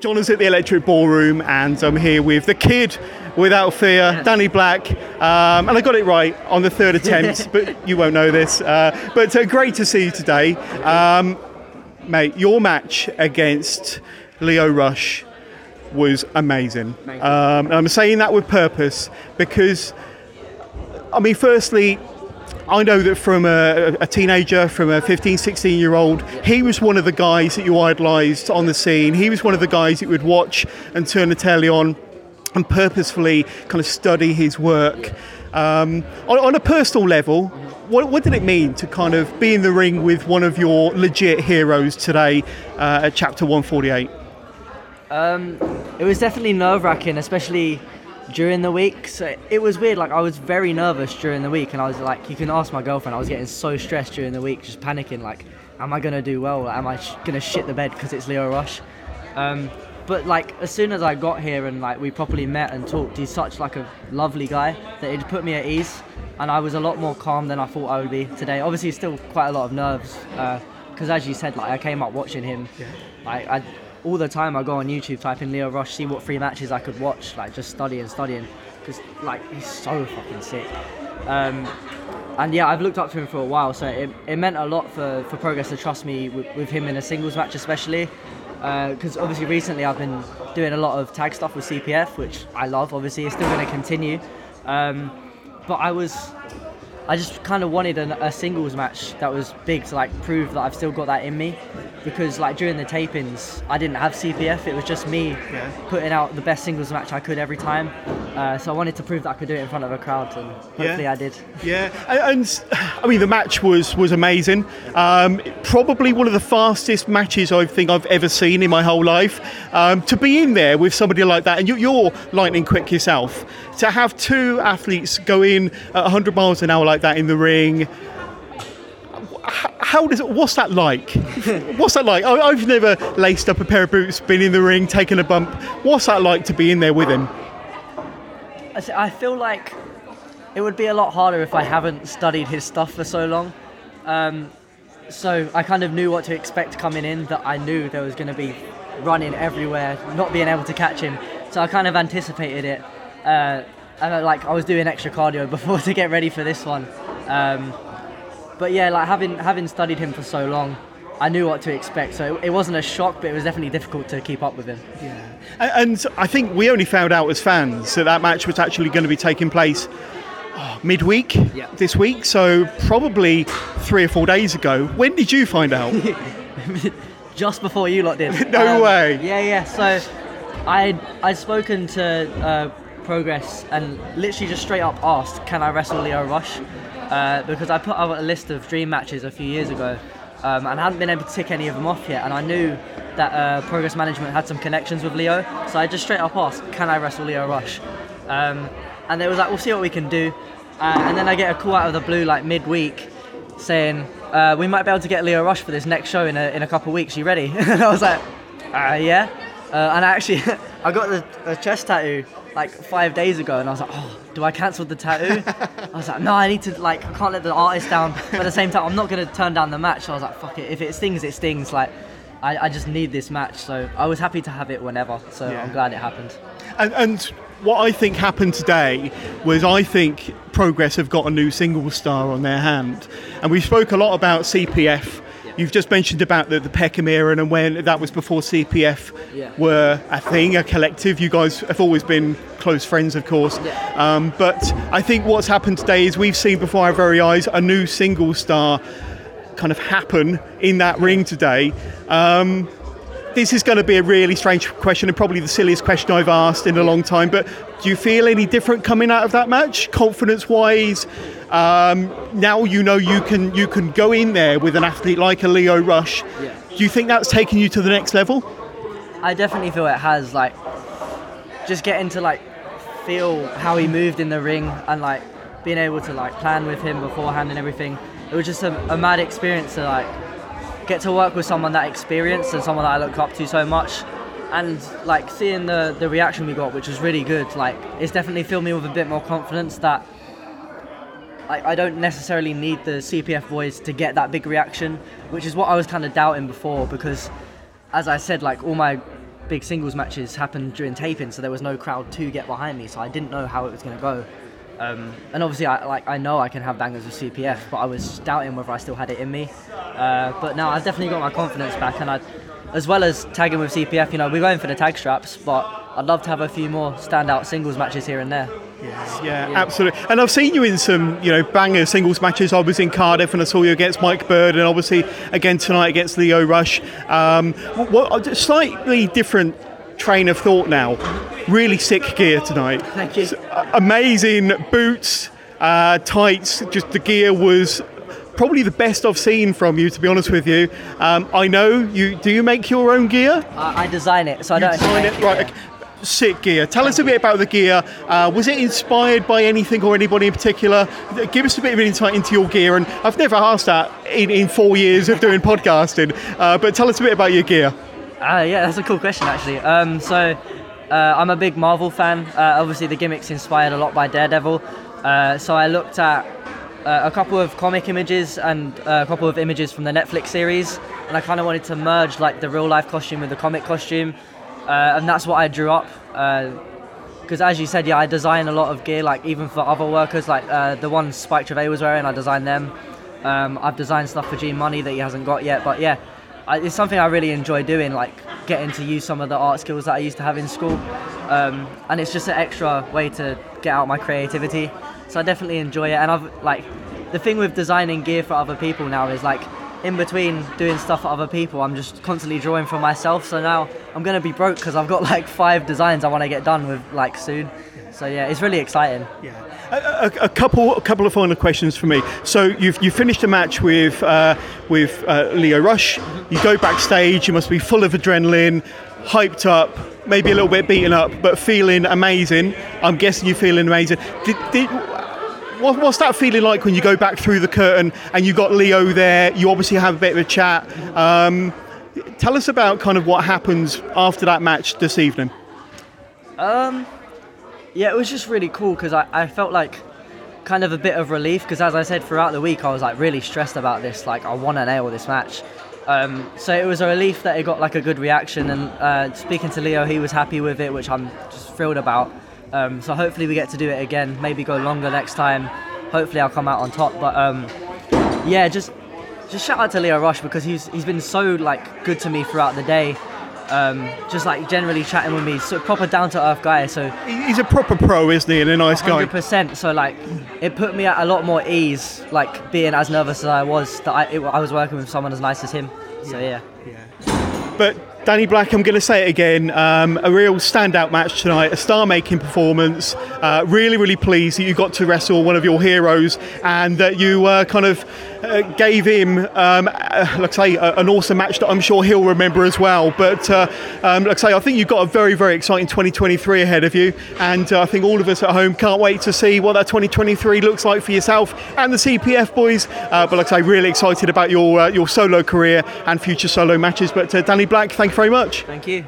John is at the Electric Ballroom, and I'm here with the kid without fear, Danny Black. Um, and I got it right on the third attempt, but you won't know this. Uh, but uh, great to see you today. Um, mate, your match against Lio Rush was amazing. Um, and I'm saying that with purpose because, I mean, firstly, I know that from a, a, teenager, from a 15, 16 year old, he was one of the guys that you idolised on the scene. He was one of the guys that you would watch and turn the telly on and purposefully kind of study his work. Um, on, on, a personal level, what, what, did it mean to kind of be in the ring with one of your legit heroes today uh, at chapter 148? Um, it was definitely nerve wracking, especially during the week. So it was weird. Like I was very nervous during the week, and I was like, you can ask my girlfriend. I was getting so stressed during the week, just panicking. Like, am I gonna do well? Like, am I sh- gonna shit the bed because it's Lio Rush? Um, but like as soon as I got here and like we properly met and talked, he's such like a lovely guy that it put me at ease, and I was a lot more calm than I thought I would be today. Obviously, still quite a lot of nerves because, uh, as you said, like I came up watching him. Yeah. Like I all the time I go on YouTube, type in Lio Rush, see what free matches I could watch, like just studying, studying, because like he's so fucking sick. Um, and yeah, I've looked up to him for a while, so it, it meant a lot for, for Progress to trust me with, with him in a singles match, especially. Because uh, obviously, recently I've been doing a lot of tag stuff with CPF, which I love, obviously, it's still going to continue. Um, but I was I just kind of wanted a, a, singles match that was big to like prove that I've still got that in me, because like during the tapings I didn't have CPF. It was just me yeah. putting out the best singles match I could every time. Uh, so I wanted to prove that I could do it in front of a crowd, and hopefully yeah. I did. Yeah, and, I mean the match was was amazing. Um, probably one of the fastest matches I think I've ever seen in my whole life. Um, to be in there with somebody like that, and you, you're lightning quick yourself, to have two athletes go in at 100 miles an hour like that in the ring. How does it, what's that like? what's that like? I, have never laced up a pair of boots, been in the ring, taken a bump. What's that like to be in there with him? I feel like it would be a lot harder if I haven't studied his stuff for so long. Um, so I kind of knew what to expect coming in. That I knew there was going to be running everywhere, not being able to catch him. So I kind of anticipated it. Uh, and like I was doing extra cardio before to get ready for this one. Um, but yeah, like having having studied him for so long, I knew what to expect. So it, wasn't a shock, but it was definitely difficult to keep up with him. Yeah, and I think we only found out as fans that that match was actually going to be taking place oh, midweek yeah. this week. So probably three or four days ago. When did you find out? Just before you lot did. no um, way. Yeah, yeah. So I I'd spoken to. Uh, progress and literally just straight up asked, "Can I wrestle Lio Rush?" Uh, because I put out a list of dream matches a few years ago, um, and I hadn't been able to tick any of them off yet. And I knew that uh, Progress Management had some connections with Lio, so I just straight up asked, "Can I wrestle Lio Rush?" Um, and they was like, "We'll see what we can do." Uh, and then I get a call out of the blue like midweek saying, uh, "We might be able to get Lio Rush for this next show in a, in a couple of weeks. You ready?" and I was like, uh, "Yeah." Uh, and I actually, I got the, the chest tattoo like five days ago, and I was like, oh, do I cancel the tattoo? I was like, no, I need to like, I can't let the artist down. But at the same time, I'm not gonna turn down the match. So I was like, fuck it. If it stings, it stings. Like, I, I just need this match. So I was happy to have it whenever. So yeah. I'm glad it happened. And, and what I think happened today was I think Progress have got a new single star on their hand, and we spoke a lot about CPF You've just mentioned about the, the Peckham era and when that was before CPF yeah. were a thing, a collective. You guys have always been close friends, of course. Yeah. Um, but I think what's happened today is we've seen before our very eyes a new single star kind of happen in that ring today. Um, this is going to be a really strange question and probably the silliest question I've asked in a long time. But do you feel any different coming out of that match, confidence wise? Um, now you know you can you can go in there with an athlete like a Lio Rush. Yeah. Do you think that's taken you to the next level? I definitely feel it has. Like, just getting to like feel how he moved in the ring and like being able to like plan with him beforehand and everything. It was just a, a mad experience to like get to work with someone that experienced and someone that I look up to so much and like seeing the the reaction we got which was really good like it's definitely filled me with a bit more confidence that I, I don't necessarily need the CPF boys to get that big reaction, which is what I was kind of doubting before because, as I said, like all my big singles matches happened during taping, so there was no crowd to get behind me, so I didn't know how it was going to go. Um, and obviously, I like I know I can have bangers with CPF, but I was doubting whether I still had it in me. Uh, but now I've definitely got my confidence back, and I, as well as tagging with CPF, you know, we're going for the tag straps, but I'd love to have a few more standout singles matches here and there. Yeah, yeah, absolutely. And I've seen you in some, you know, banger singles matches. I was in Cardiff and I saw you against Mike Bird, and obviously again tonight against Lio Rush. Um, what, slightly different train of thought now. Really sick gear tonight. Thank you. Amazing boots, uh, tights. Just the gear was probably the best I've seen from you, to be honest with you. Um, I know you. Do you make your own gear? I, I design it, so I don't. Design it, right? Sick gear. Tell us a bit about the gear. Uh, was it inspired by anything or anybody in particular? Give us a bit of an insight into your gear. And I've never asked that in, in four years of doing podcasting. Uh, but tell us a bit about your gear. Uh, yeah, that's a cool question actually. Um, so uh, I'm a big Marvel fan. Uh, obviously, the gimmicks inspired a lot by Daredevil. Uh, so I looked at a couple of comic images and a couple of images from the Netflix series, and I kind of wanted to merge like the real life costume with the comic costume, and that's what I drew up. because as you said, yeah, I design a lot of gear, like even for other workers, like the one Spike Trivet was wearing, I designed them. Um, I've designed stuff for G Money that he hasn't got yet, but yeah, I, it's something I really enjoy doing, like getting to use some of the art skills that I used to have in school. Um, and it's just an extra way to get out my creativity. So I definitely enjoy it. And I've like the thing with designing gear for other people now is like in between doing stuff for other people, I'm just constantly drawing for myself. So now I'm gonna be broke because I've got like five designs I want to get done with like soon. So yeah, it's really exciting. Yeah. A, a, a, couple, a couple of final questions for me. So you've you finished a match with uh, with uh, Lio Rush. You go backstage. You must be full of adrenaline, hyped up, maybe a little bit beaten up, but feeling amazing. I'm guessing you're feeling amazing. Did, did, what, what's that feeling like when you go back through the curtain and you got Lio there? You obviously have a bit of a chat. Um, tell us about kind of what happens after that match this evening. Um, yeah, it was just really cool because I, I felt like kind of a bit of relief because as I said throughout the week I was like really stressed about this like I want to nail this match um, so it was a relief that it got like a good reaction and uh, speaking to Lio, he was happy with it which I'm just thrilled about um, so hopefully we get to do it again maybe go longer next time hopefully I'll come out on top but um, yeah just just shout out to Lio Rush because he's he's been so like good to me throughout the day um, just like generally chatting with me, so proper down to earth guy. So he's a proper pro, isn't he? And a nice 100%, guy. Hundred percent. So like, it put me at a lot more ease, like being as nervous as I was that I, it, I was working with someone as nice as him. So yeah. Yeah. But Danny Black, I'm going to say it again. Um, a real standout match tonight, a star-making performance. Uh, really, really pleased that you got to wrestle one of your heroes and that you uh, kind of uh, gave him, um, uh, like I say, an awesome match that I'm sure he'll remember as well. But uh, um, like I say, I think you've got a very, very exciting 2023 ahead of you, and uh, I think all of us at home can't wait to see what that 2023 looks like for yourself and the CPF boys. but like I say, really excited about your your solo career and future solo matches. But Danny Black, thank you very much. Thank you.